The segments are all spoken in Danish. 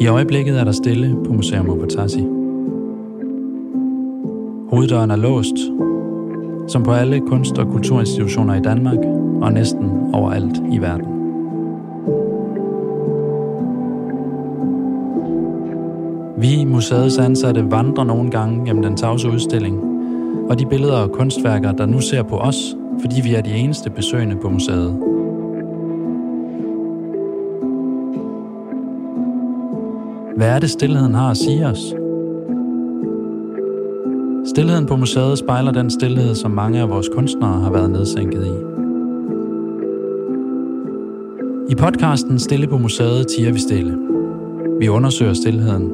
I øjeblikket er der stille på Museum Ovatasi. Hoveddøren er låst, som på alle kunst- og kulturinstitutioner i Danmark og næsten overalt i verden. Vi, museets ansatte, vandrer nogle gange gennem den tavse udstilling, og de billeder og kunstværker, der nu ser på os, fordi vi er de eneste besøgende på museet. Hvad er det, stillheden har at sige os? Stilheden på museet spejler den stillhed, som mange af vores kunstnere har været nedsænket i. I podcasten Stille på museet tiger vi stille. Vi undersøger stillheden.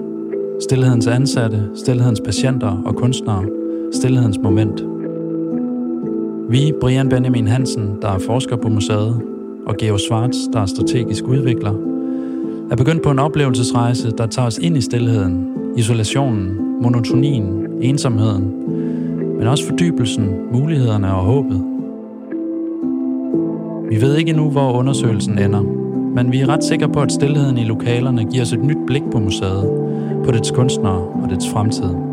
Stillhedens ansatte, stillhedens patienter og kunstnere. Stillhedens moment. Vi, Brian Benjamin Hansen, der er forsker på museet, og Georg Schwartz, der er strategisk udvikler, er begyndt på en oplevelsesrejse, der tager os ind i stillheden, isolationen, monotonien, ensomheden, men også fordybelsen, mulighederne og håbet. Vi ved ikke endnu, hvor undersøgelsen ender, men vi er ret sikre på, at stillheden i lokalerne giver os et nyt blik på museet, på dets kunstnere og dets fremtid.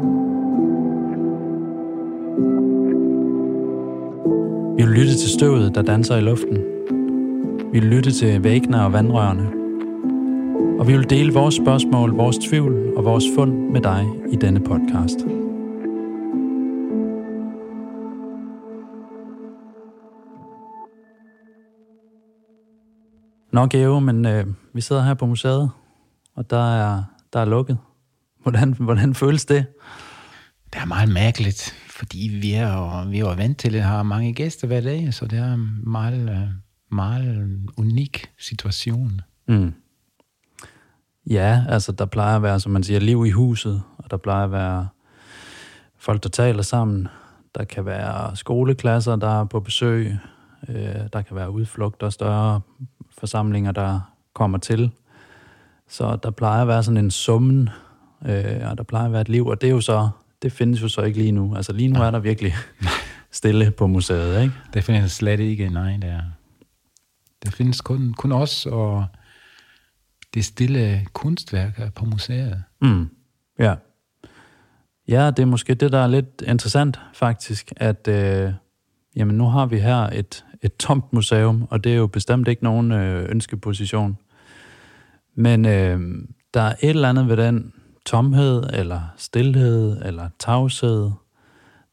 Lytte til støvet, der danser i luften. Vi vil lytte til væggene og vandrørene. Og vi vil dele vores spørgsmål, vores tvivl og vores fund med dig i denne podcast. Nå, Geo, men øh, vi sidder her på museet, og der er, der er lukket. Hvordan, hvordan føles det? Det er meget mærkeligt, fordi vi er jo, vi er jo vant til at have mange gæster hver dag, så det er en meget, øh, meget unik situation. Mm. Ja, altså der plejer at være, som man siger, liv i huset, og der plejer at være folk, der taler sammen. Der kan være skoleklasser, der er på besøg. Øh, der kan være udflugter, større forsamlinger, der kommer til. Så der plejer at være sådan en summen, øh, og der plejer at være et liv, og det er jo så, det findes jo så ikke lige nu. Altså lige nu er der virkelig stille på museet, ikke? Det findes slet ikke, nej, det er. Det findes kun, kun os og det stille kunstværker på museet. Mm. Ja. Ja, det er måske det, der er lidt interessant faktisk, at øh, jamen, nu har vi her et, et tomt museum, og det er jo bestemt ikke nogen øh, ønskeposition. Men øh, der er et eller andet ved den tomhed, eller stillhed, eller tavshed.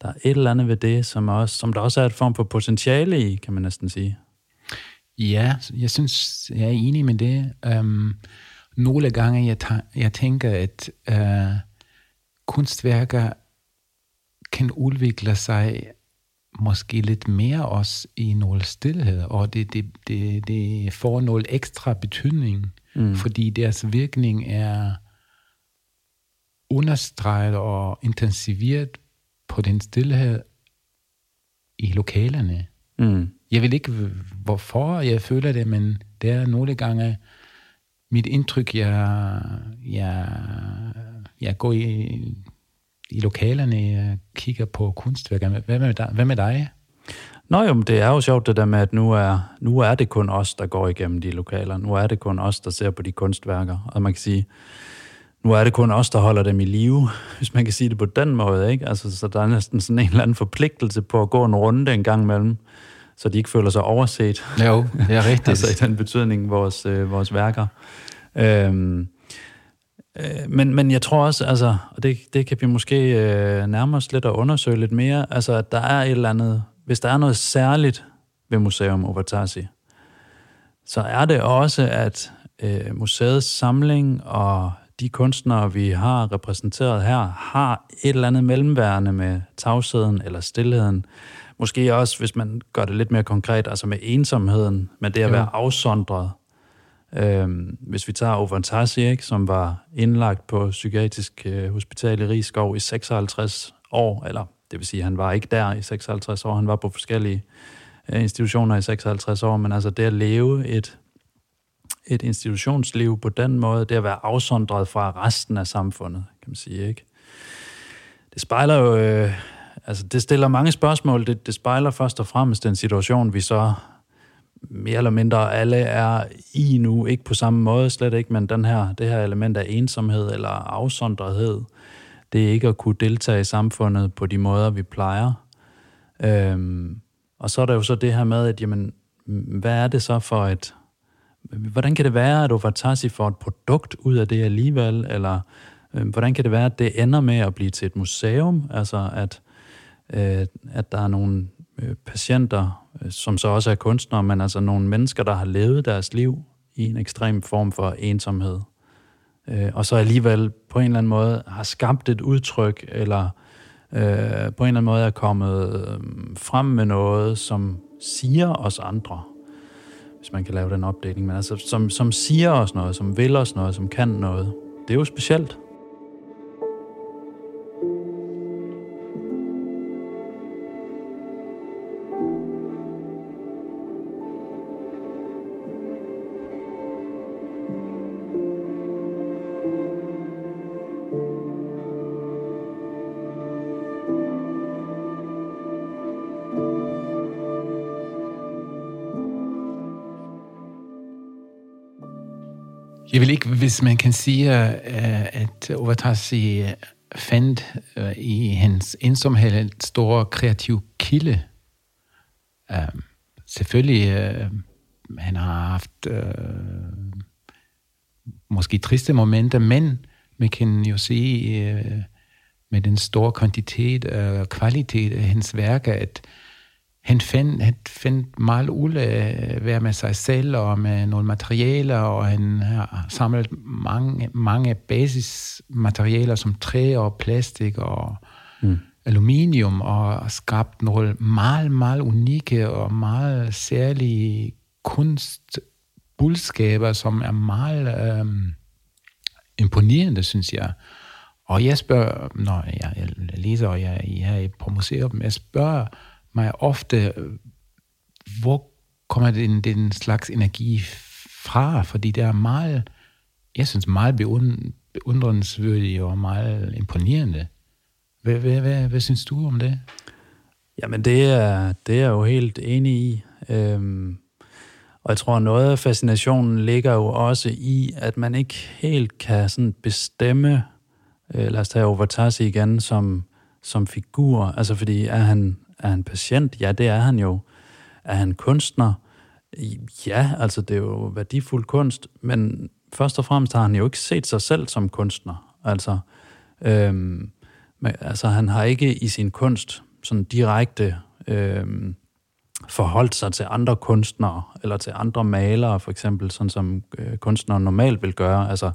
Der er et eller andet ved det, som, også, som der også er et form for potentiale i, kan man næsten sige. Ja, jeg synes, jeg er enig med det. Um, nogle gange, jeg, jeg tænker, at uh, kunstværker kan udvikle sig måske lidt mere også i nogle stillhed, og det, det, det, det får noget ekstra betydning, mm. fordi deres virkning er understreget og intensiveret på den stillhed i lokalerne. Mm. Jeg ved ikke, hvorfor jeg føler det, men det er nogle gange mit indtryk, jeg, jeg, jeg går i, i lokalerne, jeg kigger på kunstværker. Hvad med dig? Hvad med dig? Nå jo, men det er jo sjovt det der med, at nu er, nu er det kun os, der går igennem de lokaler. Nu er det kun os, der ser på de kunstværker. Og man kan sige, nu er det kun os, der holder dem i live, hvis man kan sige det på den måde. Ikke? Altså, så der er næsten sådan en eller anden forpligtelse på at gå en runde en gang imellem så de ikke føler sig overset. Jo, det er rigtigt. altså i den betydning, vores, øh, vores værker. Øhm, øh, men, men jeg tror også, altså, og det, det kan vi måske øh, nærme os lidt og undersøge lidt mere, altså at der er et eller andet, hvis der er noget særligt ved Museum Ovatasi, så er det også, at øh, museets samling og de kunstnere, vi har repræsenteret her, har et eller andet mellemværende med tavsheden eller stillheden, Måske også, hvis man gør det lidt mere konkret, altså med ensomheden, men det at være afsondret. Øhm, hvis vi tager Ovantasi, ikke, som var indlagt på psykiatrisk øh, hospital i Rigskov i 56 år, eller det vil sige, han var ikke der i 56 år, han var på forskellige øh, institutioner i 56 år, men altså det at leve et, et institutionsliv på den måde, det at være afsondret fra resten af samfundet, kan man sige, ikke? Det spejler jo øh, altså det stiller mange spørgsmål. Det, det spejler først og fremmest den situation, vi så mere eller mindre alle er i nu, ikke på samme måde slet ikke, men den her, det her element af ensomhed eller afsondrethed, det er ikke at kunne deltage i samfundet på de måder, vi plejer. Øhm, og så er der jo så det her med, at jamen, hvad er det så for et... Hvordan kan det være, at Ovatasi får et produkt ud af det alligevel? Eller øh, hvordan kan det være, at det ender med at blive til et museum? Altså at, øh, at der er nogle øh, patienter, øh, som så også er kunstnere, men altså nogle mennesker, der har levet deres liv i en ekstrem form for ensomhed. Øh, og så alligevel på en eller anden måde har skabt et udtryk, eller øh, på en eller anden måde er kommet øh, frem med noget, som siger os andre, hvis man kan lave den opdeling, men altså som, som siger os noget, som vil os noget, som kan noget. Det er jo specielt. Jeg vil ikke, hvis man kan sige, øh, at Overtasi fandt øh, i hans ensomhed en stor kreativ kilde. Øhm, selvfølgelig, øh, han har haft måske triste momenter, men man kan jo se med den store kvantitet og kvalitet af hans værker, at han fandt, han fandt meget ud af at være med sig selv og med nogle materialer, og han har samlet mange, mange basismaterialer som træ og plastik og mm. aluminium, og skabt nogle meget, meget unikke og meget særlige kunstbudskaber, som er meget øhm, imponerende, synes jeg. Og jeg spørger, når jeg, jeg læser, og jeg, jeg på museum, jeg spørger, mig ofte, hvor kommer den, den slags energi fra? Fordi det er meget, jeg synes, meget beundrensværdigt og meget imponerende. Hvad, hvad, hvad, hvad synes du om det? Jamen, det er, det er jeg jo helt enig i. Øhm, og jeg tror, noget af fascinationen ligger jo også i, at man ikke helt kan sådan bestemme, øh, lad os tage Overtasi igen, som, som figur. Altså, fordi er han, er han patient? Ja, det er han jo. Er han kunstner? Ja, altså det er jo værdifuld kunst, men først og fremmest har han jo ikke set sig selv som kunstner. Altså, øhm, men, altså han har ikke i sin kunst sådan direkte øhm, forholdt sig til andre kunstnere, eller til andre malere, for eksempel, sådan som øh, kunstnere normalt vil gøre. Altså,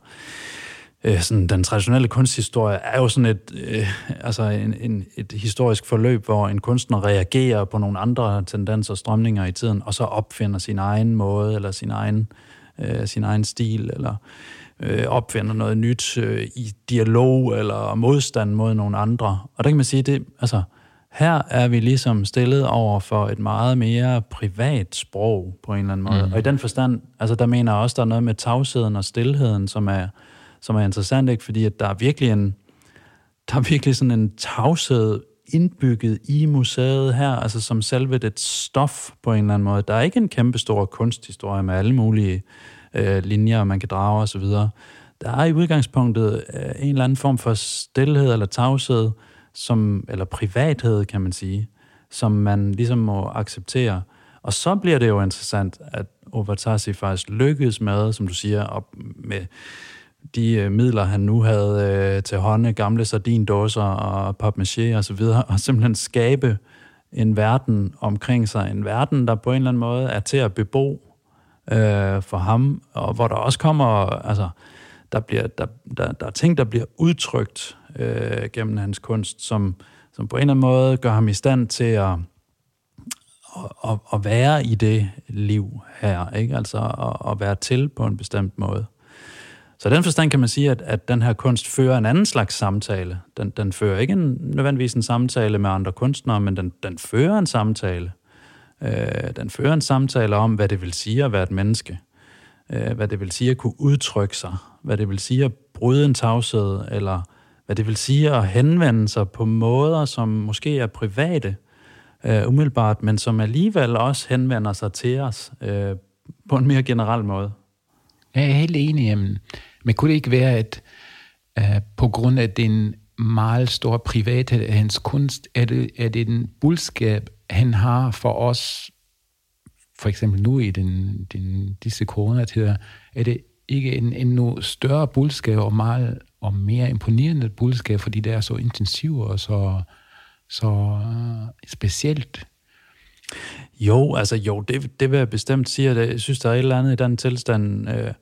øh, sådan, den traditionelle kunsthistorie er jo sådan et, øh, altså en, en, et historisk forløb, hvor en kunstner reagerer på nogle andre tendenser og strømninger i tiden, og så opfinder sin egen måde, eller sin egen, øh, sin egen stil, eller øh, opfinder noget nyt øh, i dialog eller modstand mod nogle andre. Og der kan man sige, det, altså, her er vi ligesom stillet over for et meget mere privat sprog på en eller anden måde. Mm. Og i den forstand, altså der mener jeg også, der er noget med tavsheden og stillheden, som er, som er interessant, ikke? fordi at der er virkelig en, der er virkelig sådan en tavshed indbygget i museet her, altså som selve det stof på en eller anden måde. Der er ikke en kæmpe stor kunsthistorie med alle mulige øh, linjer, man kan drage osv. Der er i udgangspunktet øh, en eller anden form for stillhed eller tavshed, som, eller privathed, kan man sige, som man ligesom må acceptere. Og så bliver det jo interessant, at Overtasi faktisk lykkedes med, som du siger, op med de øh, midler, han nu havde øh, til hånde, gamle sardindåser og papmaché og så videre, og simpelthen skabe en verden omkring sig. En verden, der på en eller anden måde er til at bebo øh, for ham, og hvor der også kommer, altså, der, bliver, der, der, der er ting, der bliver udtrykt øh, gennem hans kunst, som, som på en eller anden måde gør ham i stand til at, at, at være i det liv her, ikke? altså at, at være til på en bestemt måde. Så i den forstand kan man sige, at, at den her kunst fører en anden slags samtale. Den, den fører ikke en, nødvendigvis en samtale med andre kunstnere, men den, den fører en samtale. Øh, den fører en samtale om, hvad det vil sige at være et menneske. Øh, hvad det vil sige at kunne udtrykke sig. Hvad det vil sige at bryde en tavshed, eller hvad det vil sige at henvende sig på måder, som måske er private, øh, umiddelbart, men som alligevel også henvender sig til os øh, på en mere generel måde. Jeg er helt enig. Jamen. Men kunne det ikke være, at uh, på grund af den meget store privathed øh, af hans kunst, er det, er det en budskab, han har for os, for eksempel nu i den, den, disse coronatider, er det ikke en endnu større budskab og meget og mere imponerende budskab, fordi det er så intensivt og så, så øh, specielt. Jo, altså jo, det, det vil jeg bestemt sige. At jeg synes, der er et eller andet i den tilstand, øh,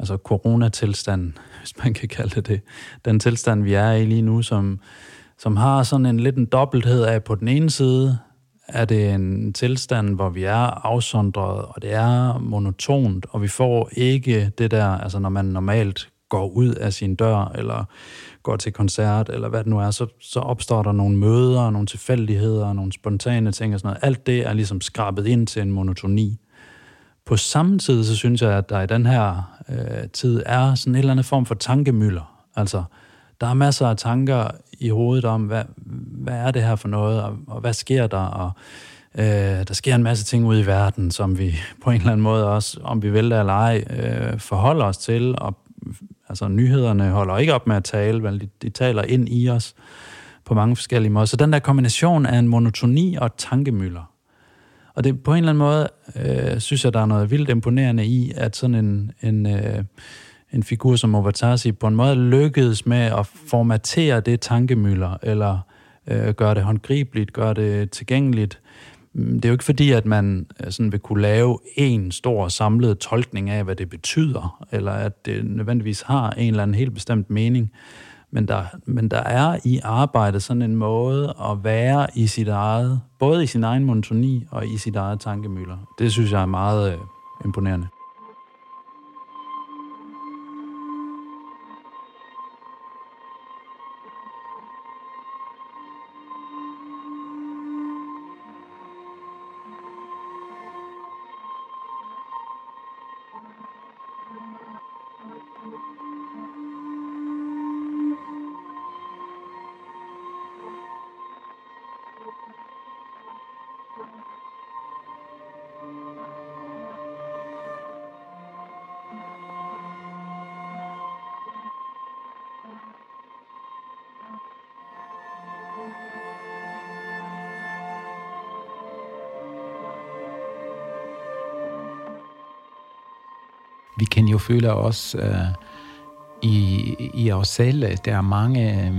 altså coronatilstanden, hvis man kan kalde det det, den tilstand, vi er i lige nu, som, som har sådan en lidt en dobbelthed af, på den ene side er det en tilstand, hvor vi er afsondret, og det er monotont, og vi får ikke det der, altså når man normalt går ud af sin dør, eller går til koncert, eller hvad det nu er, så, så opstår der nogle møder, nogle tilfældigheder, nogle spontane ting og sådan noget. Alt det er ligesom skrabet ind til en monotoni. På samme tid, så synes jeg, at der i den her øh, tid er sådan en eller anden form for tankemøller. Altså, der er masser af tanker i hovedet om, hvad, hvad er det her for noget, og, og hvad sker der, og øh, der sker en masse ting ude i verden, som vi på en eller anden måde også, om vi vil det eller ej, øh, forholder os til, og altså nyhederne holder ikke op med at tale, men de, de taler ind i os på mange forskellige måder. Så den der kombination af en monotoni og tankemøller, og det på en eller anden måde, øh, synes jeg, der er noget vildt imponerende i, at sådan en, en, øh, en figur som Ovatasi på en måde lykkedes med at formatere det tankemøller, eller øh, gøre det håndgribeligt, gøre det tilgængeligt. Mm, det er jo ikke fordi, at man øh, sådan vil kunne lave en stor samlet tolkning af, hvad det betyder, eller at det nødvendigvis har en eller anden helt bestemt mening. Men der, men der er i arbejdet sådan en måde at være i sit eget, både i sin egen monotoni og i sit eget tankemøller. Det synes jeg er meget øh, imponerende. Vi kan jo føle os øh, i, i os selv. Der er mange øh,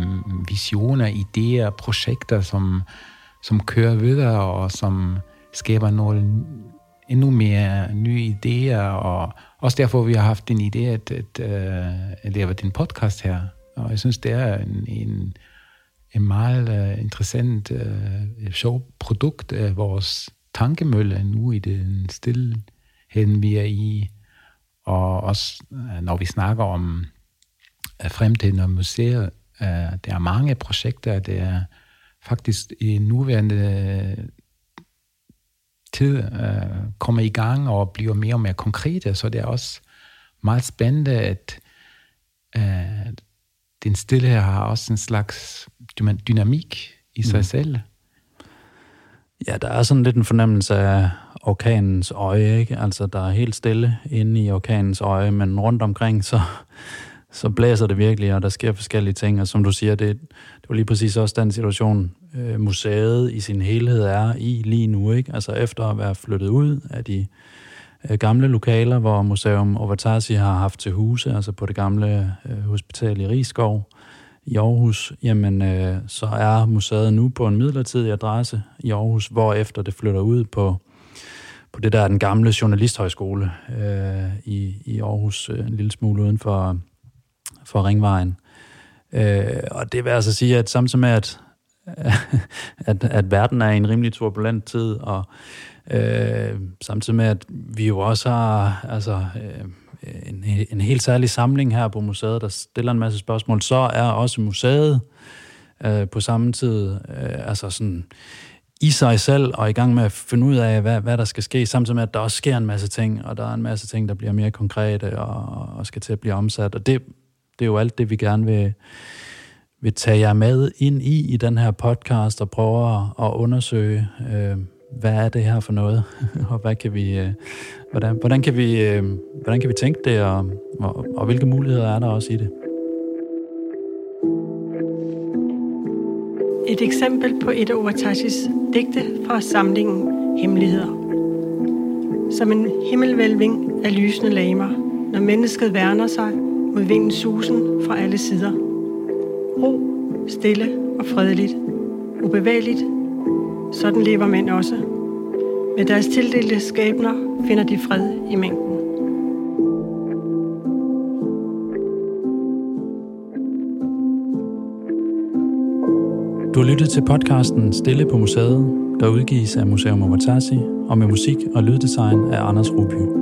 visioner, idéer, projekter, som, som kører videre, og som skaber nogle endnu mere nye idéer, og også derfor vi har haft en idé at, at, øh, at lave den podcast her. Og jeg synes, det er en, en, en meget uh, interessant uh, sjov produkt af vores tankemølle nu i den stillheden, vi er i. Og også øh, når vi snakker om øh, fremtiden og museet, øh, der er mange projekter, der faktisk i nuværende tid kommer i gang og bliver mere og mere konkrete, så det er også meget spændende, at den stille her har også en slags dynamik i sig mm. selv. Ja, der er sådan lidt en fornemmelse af orkanens øje, ikke? Altså, der er helt stille inde i orkanens øje, men rundt omkring, så, så blæser det virkelig, og der sker forskellige ting, og som du siger, det, det var lige præcis også den situation, øh, museet i sin helhed er i lige nu, ikke? Altså, efter at være flyttet ud af de øh, gamle lokaler, hvor Museum Overtasi har haft til huse, altså på det gamle øh, hospital i Rigskov, i Aarhus, jamen øh, så er museet nu på en midlertidig adresse i Aarhus, hvor efter det flytter ud på, på det der den gamle journalisthøjskole øh, i, i Aarhus, øh, en lille smule uden for, for Ringvejen. Øh, og det vil altså sige, at samtidig med, at, at, at verden er i en rimelig turbulent tid, og øh, samtidig med, at vi jo også har altså, øh, Øh, en, en helt særlig samling her på museet, der stiller en masse spørgsmål, så er også museet øh, på samme tid øh, altså sådan i sig selv og i gang med at finde ud af, hvad, hvad der skal ske, samtidig med, at der også sker en masse ting, og der er en masse ting, der bliver mere konkrete og, og skal til at blive omsat. Og det, det er jo alt det, vi gerne vil, vil tage jer med ind i i den her podcast og prøve at, at undersøge, øh, hvad er det her for noget, og hvad kan vi, øh, hvordan, hvordan, kan vi, øh, hvordan kan vi tænke det, og, og, og hvilke muligheder er der også i det. Et eksempel på et af Ovatashis digte fra samlingen Hemmeligheder. Som en himmelvælving af lysende lamer, når mennesket værner sig mod vindens susen fra alle sider. Ro, stille og fredeligt, ubevægeligt, sådan lever mænd også. Med deres tildelte skæbner finder de fred i mængden. Du har lyttet til podcasten Stille på Museet, der udgives af Museum Omatasi og med musik og lyddesign af Anders Ruby.